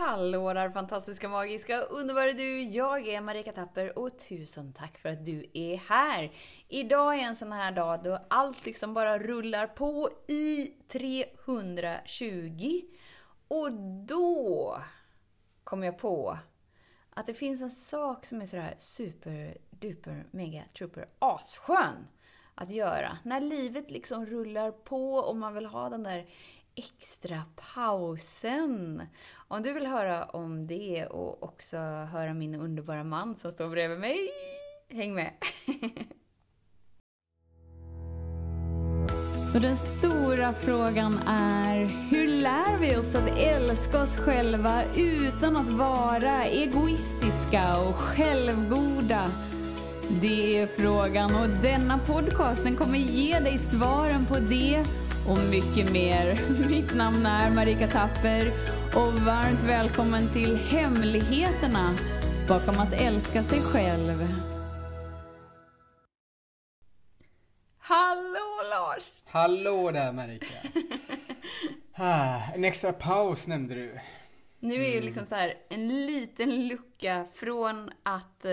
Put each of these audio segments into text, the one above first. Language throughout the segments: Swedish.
Hallå där fantastiska, magiska, underbara du! Jag är Marika Tapper och tusen tack för att du är här! Idag är en sån här dag då allt liksom bara rullar på i 320. Och då kom jag på att det finns en sak som är sådär super, duper, mega, trooper, asskön att göra. När livet liksom rullar på och man vill ha den där extra pausen. Om du vill höra om det och också höra min underbara man som står bredvid mig, häng med! Så den stora frågan är, hur lär vi oss att älska oss själva utan att vara egoistiska och självgoda? Det är frågan och denna podcast den kommer ge dig svaren på det och mycket mer. Mitt namn är Marika Tapper och varmt välkommen till Hemligheterna bakom att älska sig själv. Hallå Lars! Hallå där Marika! ah, en extra paus nämnde du. Nu är ju liksom så här en liten lucka från att eh,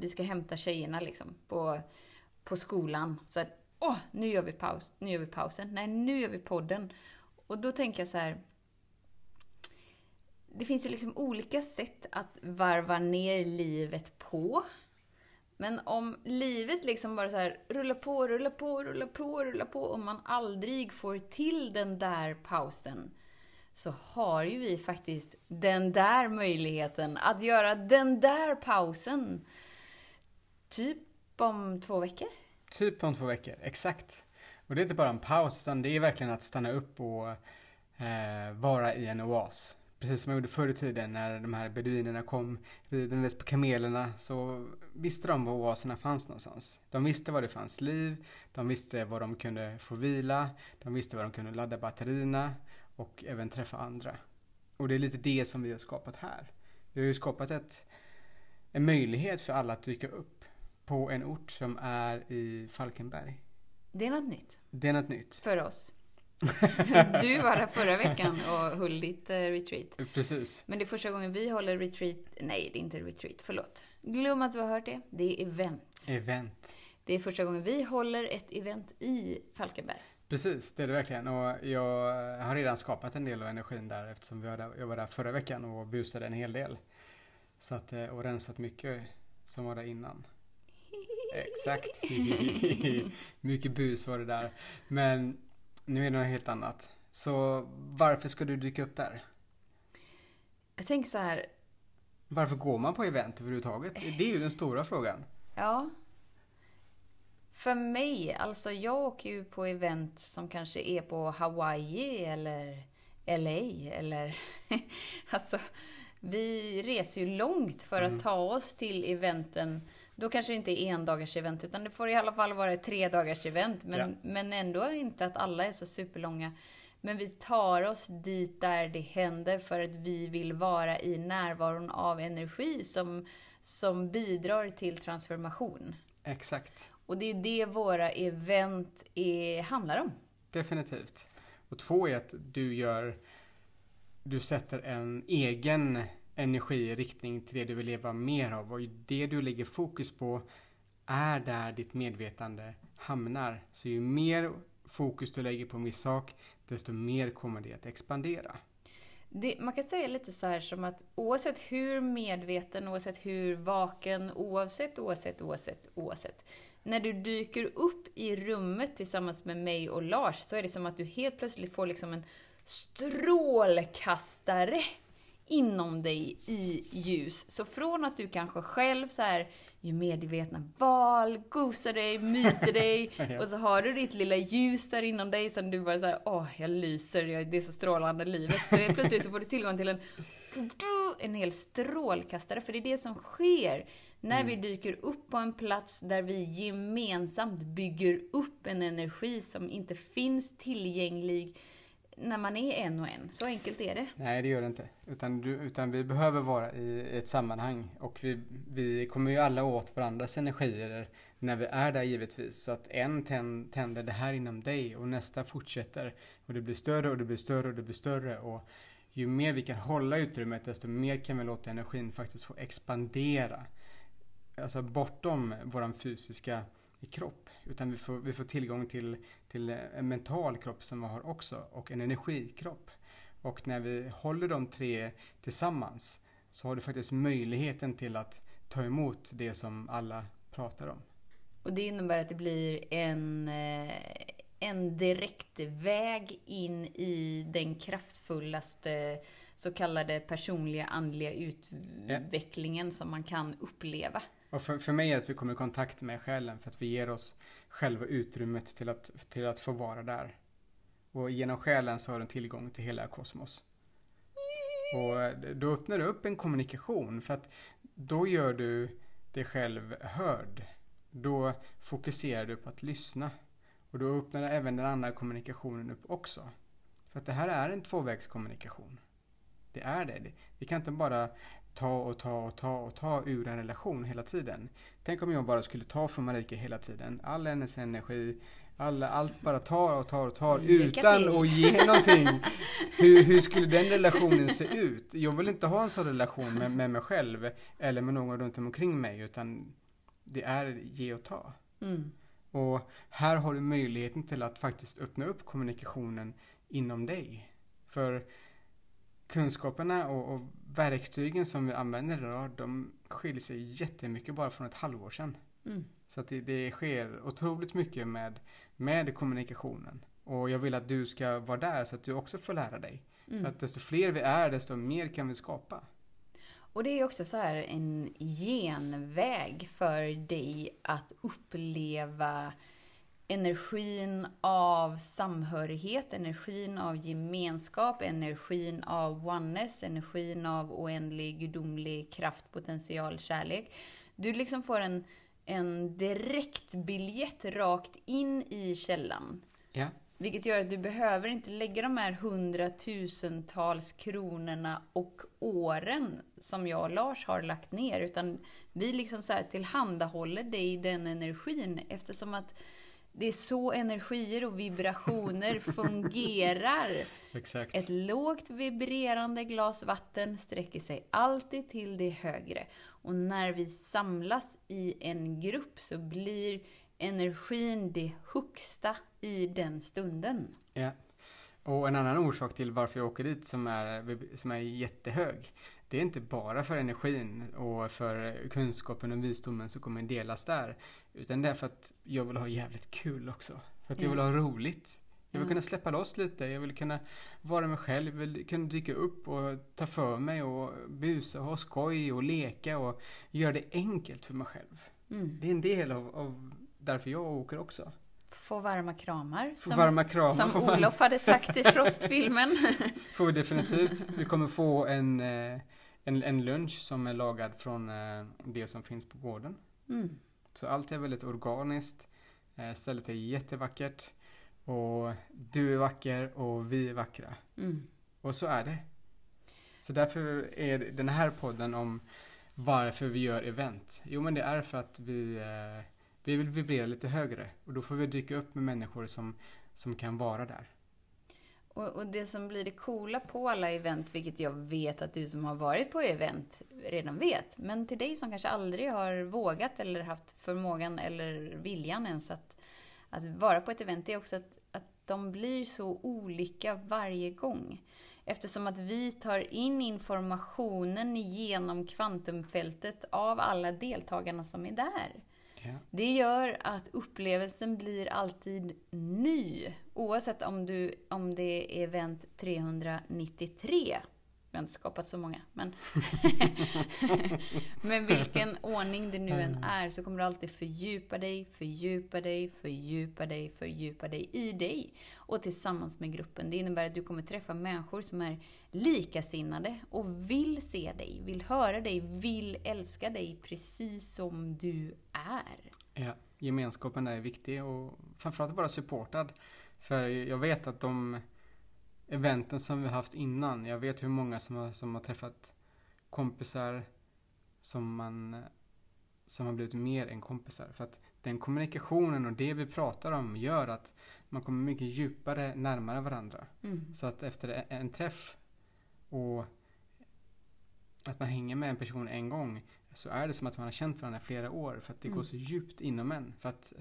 vi ska hämta tjejerna liksom på, på skolan. Så att åh, nu gör vi paus, nu gör vi pausen, nej, nu gör vi podden. Och då tänker jag så här, det finns ju liksom olika sätt att varva ner livet på. Men om livet liksom bara så här rullar på, rullar på, rullar på, rullar på och man aldrig får till den där pausen så har ju vi faktiskt den där möjligheten att göra den där pausen. Typ om två veckor. Typ om två veckor, exakt. Och det är inte bara en paus, utan det är verkligen att stanna upp och eh, vara i en oas. Precis som jag gjorde förr i tiden när de här beduinerna kom ridandes på kamelerna så visste de var oaserna fanns någonstans. De visste var det fanns liv, de visste var de kunde få vila, de visste var de kunde ladda batterierna och även träffa andra. Och det är lite det som vi har skapat här. Vi har ju skapat ett, en möjlighet för alla att dyka upp på en ort som är i Falkenberg. Det är något nytt. Det är något nytt. För oss. Du var där förra veckan och höll ditt eh, retreat. Precis. Men det är första gången vi håller retreat. Nej, det är inte retreat. Förlåt. Glöm att du har hört det. Det är event. Event. Det är första gången vi håller ett event i Falkenberg. Precis, det är det verkligen. Och jag har redan skapat en del av energin där eftersom vi var där, jag var där förra veckan och busade en hel del. Så att, eh, och rensat mycket som var där innan. Exakt. Mycket bus var det där. Men nu är det något helt annat. Så varför ska du dyka upp där? Jag tänker så här. Varför går man på event överhuvudtaget? Det är ju den stora frågan. Ja. För mig, alltså jag åker ju på event som kanske är på Hawaii eller LA eller... alltså, vi reser ju långt för att mm. ta oss till eventen då kanske det inte är en dagars event utan det får i alla fall vara ett tre dagars event. Men, ja. men ändå inte att alla är så superlånga. Men vi tar oss dit där det händer för att vi vill vara i närvaron av energi som, som bidrar till transformation. Exakt. Och det är det våra event är, handlar om. Definitivt. Och två är att du gör, du sätter en egen energi i riktning till det du vill leva mer av och det du lägger fokus på är där ditt medvetande hamnar. Så ju mer fokus du lägger på en viss sak, desto mer kommer det att expandera. Det, man kan säga lite så här som att oavsett hur medveten, oavsett hur vaken, oavsett, oavsett, oavsett, oavsett. När du dyker upp i rummet tillsammans med mig och Lars så är det som att du helt plötsligt får liksom en strålkastare inom dig i ljus. Så från att du kanske själv så här gör medvetna val, gosar dig, myser dig och så har du ditt lilla ljus där inom dig som du bara såhär, åh, jag lyser, jag, det är så strålande livet. Så plötsligt så får du tillgång till en, en hel strålkastare, för det är det som sker när mm. vi dyker upp på en plats där vi gemensamt bygger upp en energi som inte finns tillgänglig när man är en och en. Så enkelt är det. Nej, det gör det inte. Utan, du, utan vi behöver vara i ett sammanhang och vi, vi kommer ju alla åt varandras energier när vi är där givetvis. Så att en tänder det här inom dig och nästa fortsätter och det blir större och det blir större och det blir större och ju mer vi kan hålla utrymmet desto mer kan vi låta energin faktiskt få expandera. Alltså bortom våran fysiska kropp. Utan vi får, vi får tillgång till, till en mental kropp som vi har också och en energikropp. Och när vi håller de tre tillsammans så har du faktiskt möjligheten till att ta emot det som alla pratar om. Och det innebär att det blir en, eh, en direkt väg in i den kraftfullaste så kallade personliga andliga utvecklingen ja. som man kan uppleva. Och för, för mig är det att vi kommer i kontakt med själen för att vi ger oss själva utrymmet till att, till att få vara där. Och genom själen så har du tillgång till hela kosmos. Och eh, då öppnar du upp en kommunikation för att då gör du dig själv hörd. Då fokuserar du på att lyssna. Och då öppnar även den andra kommunikationen upp också. För att det här är en tvåvägskommunikation. Det är det. Vi kan inte bara ta och ta och ta och ta ur en relation hela tiden. Tänk om jag bara skulle ta från Marika hela tiden. All hennes energi, alla, allt bara tar och tar och tar Lycka utan till. att ge någonting. Hur, hur, skulle den relationen se ut? Jag vill inte ha en sån relation med, med mig själv eller med någon runt omkring mig utan det är ge och ta. Mm. Och här har du möjligheten till att faktiskt öppna upp kommunikationen inom dig. För kunskaperna och, och verktygen som vi använder idag, de skiljer sig jättemycket bara från ett halvår sedan. Mm. Så att det, det sker otroligt mycket med, med kommunikationen. Och jag vill att du ska vara där så att du också får lära dig. Mm. Att desto fler vi är, desto mer kan vi skapa. Och det är också så här en genväg för dig att uppleva energin av samhörighet, energin av gemenskap, energin av oneness, energin av oändlig gudomlig kraft, potential, kärlek. Du liksom får en, en direktbiljett rakt in i källan. Ja. Vilket gör att du behöver inte lägga de här hundratusentals kronorna och åren som jag och Lars har lagt ner. Utan vi liksom så här tillhandahåller dig den energin eftersom att det är så energier och vibrationer fungerar. Exakt. Ett lågt vibrerande glas vatten sträcker sig alltid till det högre. Och när vi samlas i en grupp så blir energin det högsta i den stunden. Ja. Och en annan orsak till varför jag åker dit som är, som är jättehög. Det är inte bara för energin och för kunskapen och visdomen som kommer delas där. Utan det är för att jag vill ha jävligt kul också. För att jag vill ha roligt. Jag vill kunna släppa loss lite. Jag vill kunna vara mig själv. Jag vill kunna dyka upp och ta för mig och busa och ha skoj och leka och göra det enkelt för mig själv. Mm. Det är en del av, av därför jag åker också. Få varma kramar. Få som, varma kramar. Som Olof hade sagt i Frostfilmen. får vi definitivt. Vi kommer få en, eh, en, en lunch som är lagad från eh, det som finns på gården. Mm. Så allt är väldigt organiskt. Eh, stället är jättevackert. Och du är vacker och vi är vackra. Mm. Och så är det. Så därför är den här podden om varför vi gör event. Jo men det är för att vi, eh, vi vill vibrera lite högre. Och då får vi dyka upp med människor som, som kan vara där. Och, och, det som blir det coola på alla event, vilket jag vet att du som har varit på event redan vet, men till dig som kanske aldrig har vågat eller haft förmågan eller viljan ens att, att vara på ett event, det är också att, att de blir så olika varje gång. Eftersom att vi tar in informationen genom kvantumfältet av alla deltagarna som är där. Det gör att upplevelsen blir alltid ny. Oavsett om, du, om det är event 393. Vi har inte skapat så många, men... men vilken ordning det nu än är så kommer du alltid fördjupa dig, fördjupa dig, fördjupa dig, fördjupa dig i dig. Och tillsammans med gruppen. Det innebär att du kommer träffa människor som är likasinnade och vill se dig, vill höra dig, vill älska dig precis som du är. Ja, gemenskapen är viktig och framförallt att vara supportad. För jag vet att de eventen som vi haft innan, jag vet hur många som har, som har träffat kompisar som man som har blivit mer än kompisar. För att den kommunikationen och det vi pratar om gör att man kommer mycket djupare närmare varandra. Mm. Så att efter en träff Och att man hänger med en person en gång så är det som att man har känt varandra i flera år för att det Mm. går så djupt inom en. För att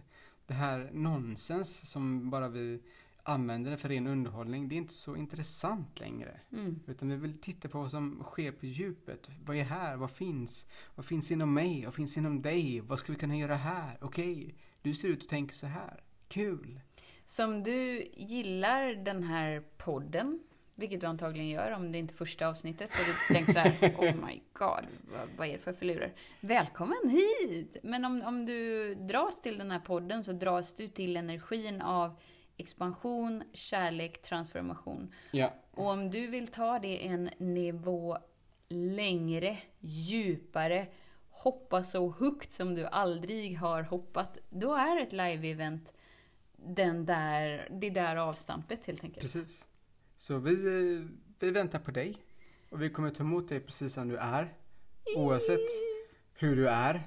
det här nonsens som bara vi använder för ren underhållning, det är inte så intressant längre. Mm. Utan vi vill titta på vad som sker på djupet. Vad är här? Vad finns? Vad finns inom mig? Vad finns inom dig? Vad ska vi kunna göra här? Okej, du ser ut och tänker så här. Kul! Så om du gillar den här podden, vilket du antagligen gör om det inte är första avsnittet, och du tänker så här, oh my god, vad, vad är det för filurer? Välkommen hit! Men om, om du dras till den här podden så dras du till energin av expansion, kärlek, transformation. Ja, Och om du vill ta det en nivå längre, djupare, hoppa så högt som du aldrig har hoppat, då är ett live-event den där, det där avstampet helt enkelt. precis. Så vi, vi väntar på dig. Och vi kommer ta emot dig precis som du är. Oavsett hur du är.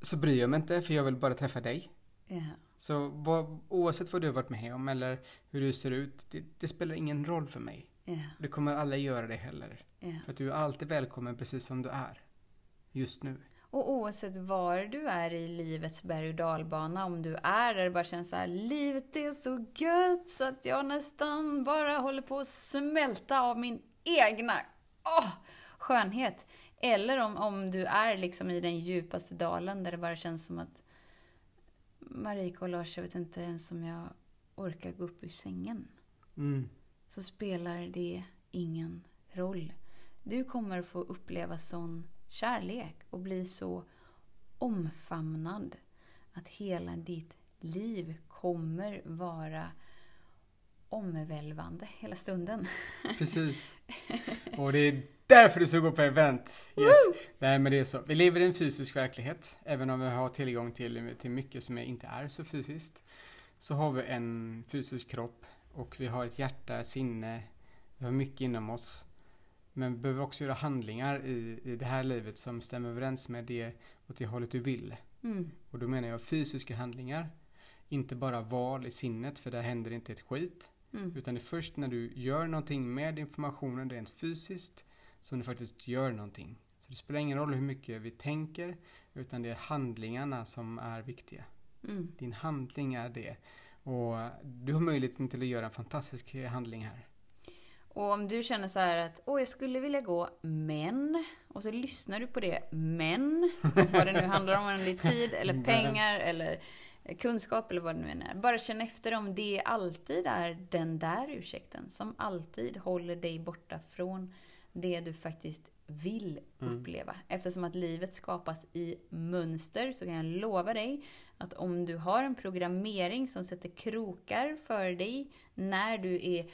Så bryr jag mig inte, för jag vill bara träffa dig. Ja. Så vad, oavsett vad du har varit med om eller hur du ser ut, det, det spelar ingen roll för mig. Ja, Det kommer alla göra det heller. ja. För att du är alltid välkommen precis som du är. Just nu. Och oavsett var du är i livets berg och dalbana, om du är där det bara känns så här, livet är så gött så att jag nästan bara håller på att smälta av min egna åh, skönhet. Eller om, om du är liksom i den djupaste dalen där det bara känns som att Marika och Lars, jag vet inte ens om jag orkar gå upp ur sängen. Mm. Så spelar det ingen roll. Du kommer få uppleva sån kärlek och bli så omfamnad att hela ditt liv kommer vara omvälvande hela stunden. Precis. Och det är därför du ska gå på event. Yes. Nej men det är så. Vi lever i en fysisk verklighet. Även om vi har tillgång till, till mycket som inte är så fysiskt. Så har vi en fysisk kropp. Och vi har ett hjärta, sinne. Vi har mycket inom oss. Men vi behöver också göra handlingar i, i det här livet som stämmer överens med det åt det hållet du vill. Mm. Och då menar jag fysiska handlingar. Inte bara val i sinnet, för där händer inte ett skit. Mm. Utan det är först när du gör någonting med informationen rent fysiskt som du faktiskt gör någonting. Så det spelar ingen roll hur mycket vi tänker, utan det är handlingarna som är viktiga. Mm. Din handling är det. Och du har möjligheten till att göra en fantastisk handling här. Och om du känner så här att åh, jag skulle vilja gå, men... Och så lyssnar du på det, men... Vad det nu handlar om, om det är tid eller Men. pengar eller kunskap eller vad det nu än är. Bara känn efter om det alltid är den där ursäkten som alltid håller dig borta från det du faktiskt vill Mm. uppleva. Eftersom att livet skapas i mönster så kan jag lova dig att om du har en programmering som sätter krokar för dig när du är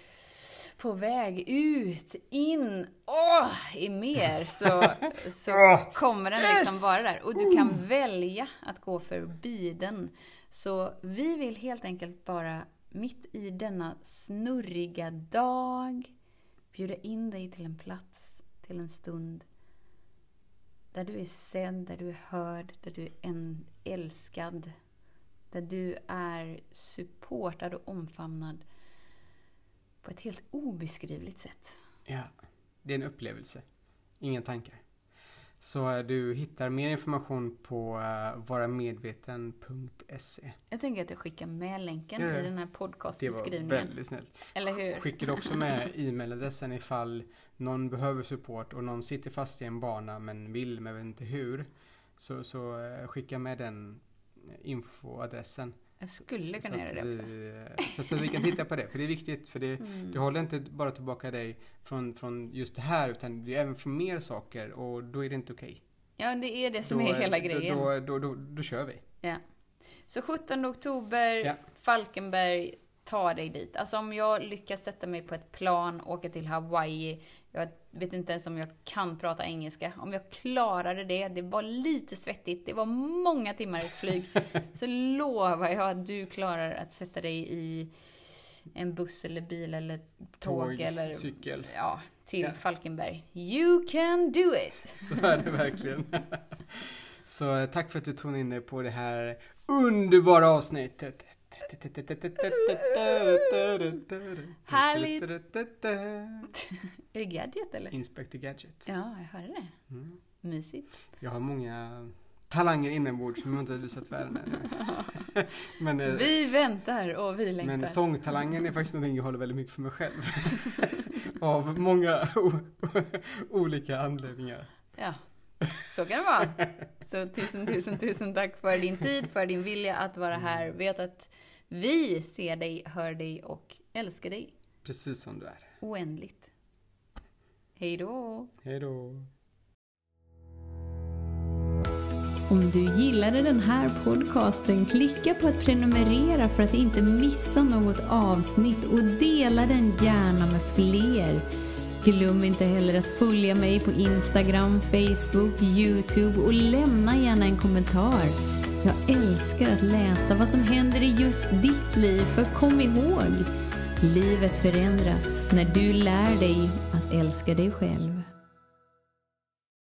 på väg ut, in, åh, i mer så, så Åh, kommer den liksom vara där. Och du kan välja att gå förbi den. Så vi vill helt enkelt bara mitt i denna snurriga dag bjuda in dig till en plats, till en stund där du är sedd, där du är hörd, där du är älskad. Där du är supportad och omfamnad på ett helt obeskrivligt sätt. Ja, det är en upplevelse. Inga tankar. Så eh, du hittar mer information på uh, varamedveten.se. Jag tänker att jag skickar med länken Ja, i den här Det var podcastbeskrivningen. väldigt snällt. Eller hur? Skickar också med e-mailadressen ifall någon behöver support och någon sitter fast i en bana men vill men vet inte hur. Så, så eh, skicka med den infoadressen. Jag skulle kunna göra det också. vi, Så, så vi kan titta på det, för det är viktigt. För det, Mm. det håller inte bara tillbaka dig från, från just det här utan det är även från mer saker och då är det inte okej. Ja, det är det som Då- är hela grejen. Då, då, då, då kör vi. Så 17 oktober, Ja. Falkenberg, ta dig dit. Alltså om jag lyckas sätta mig på ett plan, åka till Hawaii, jag vet inte ens om jag kan prata engelska. Om jag klarade det, det var lite svettigt, det var många timmar i ett flyg, så lovar jag att du klarar att sätta dig i en buss eller bil eller tåg, eller cykel. ja, till Ja. Falkenberg. You can do it! Så är det verkligen. Så eh, tack för att du tog in dig på det här underbara avsnittet. Härligt. Är det Gadget eller? Inspector Gadget. Ja, jag hörde det. Mm. Mysigt. Jag har många talanger inombords som jag inte har visat världen ännu. men, eh, Vi väntar och vi längtar. men sångtalangen är faktiskt någonting jag håller väldigt mycket för mig själv. Av många olika anledningar. Ja, så kan det vara. Så tusen, tusen, tusen tack för din tid, för din vilja att vara här. Vet att vi ser dig, hör dig och älskar dig Precis som du är. oändligt. Hej då! Hej då. Om du gillade den här podcasten, klicka på att prenumerera för att inte missa något avsnitt och dela den gärna med fler. Glöm inte heller att följa mig på Instagram, Facebook, Youtube och lämna gärna en kommentar. Jag älskar att läsa vad som händer i just ditt liv, för kom ihåg, livet förändras när du lär dig att älska dig själv.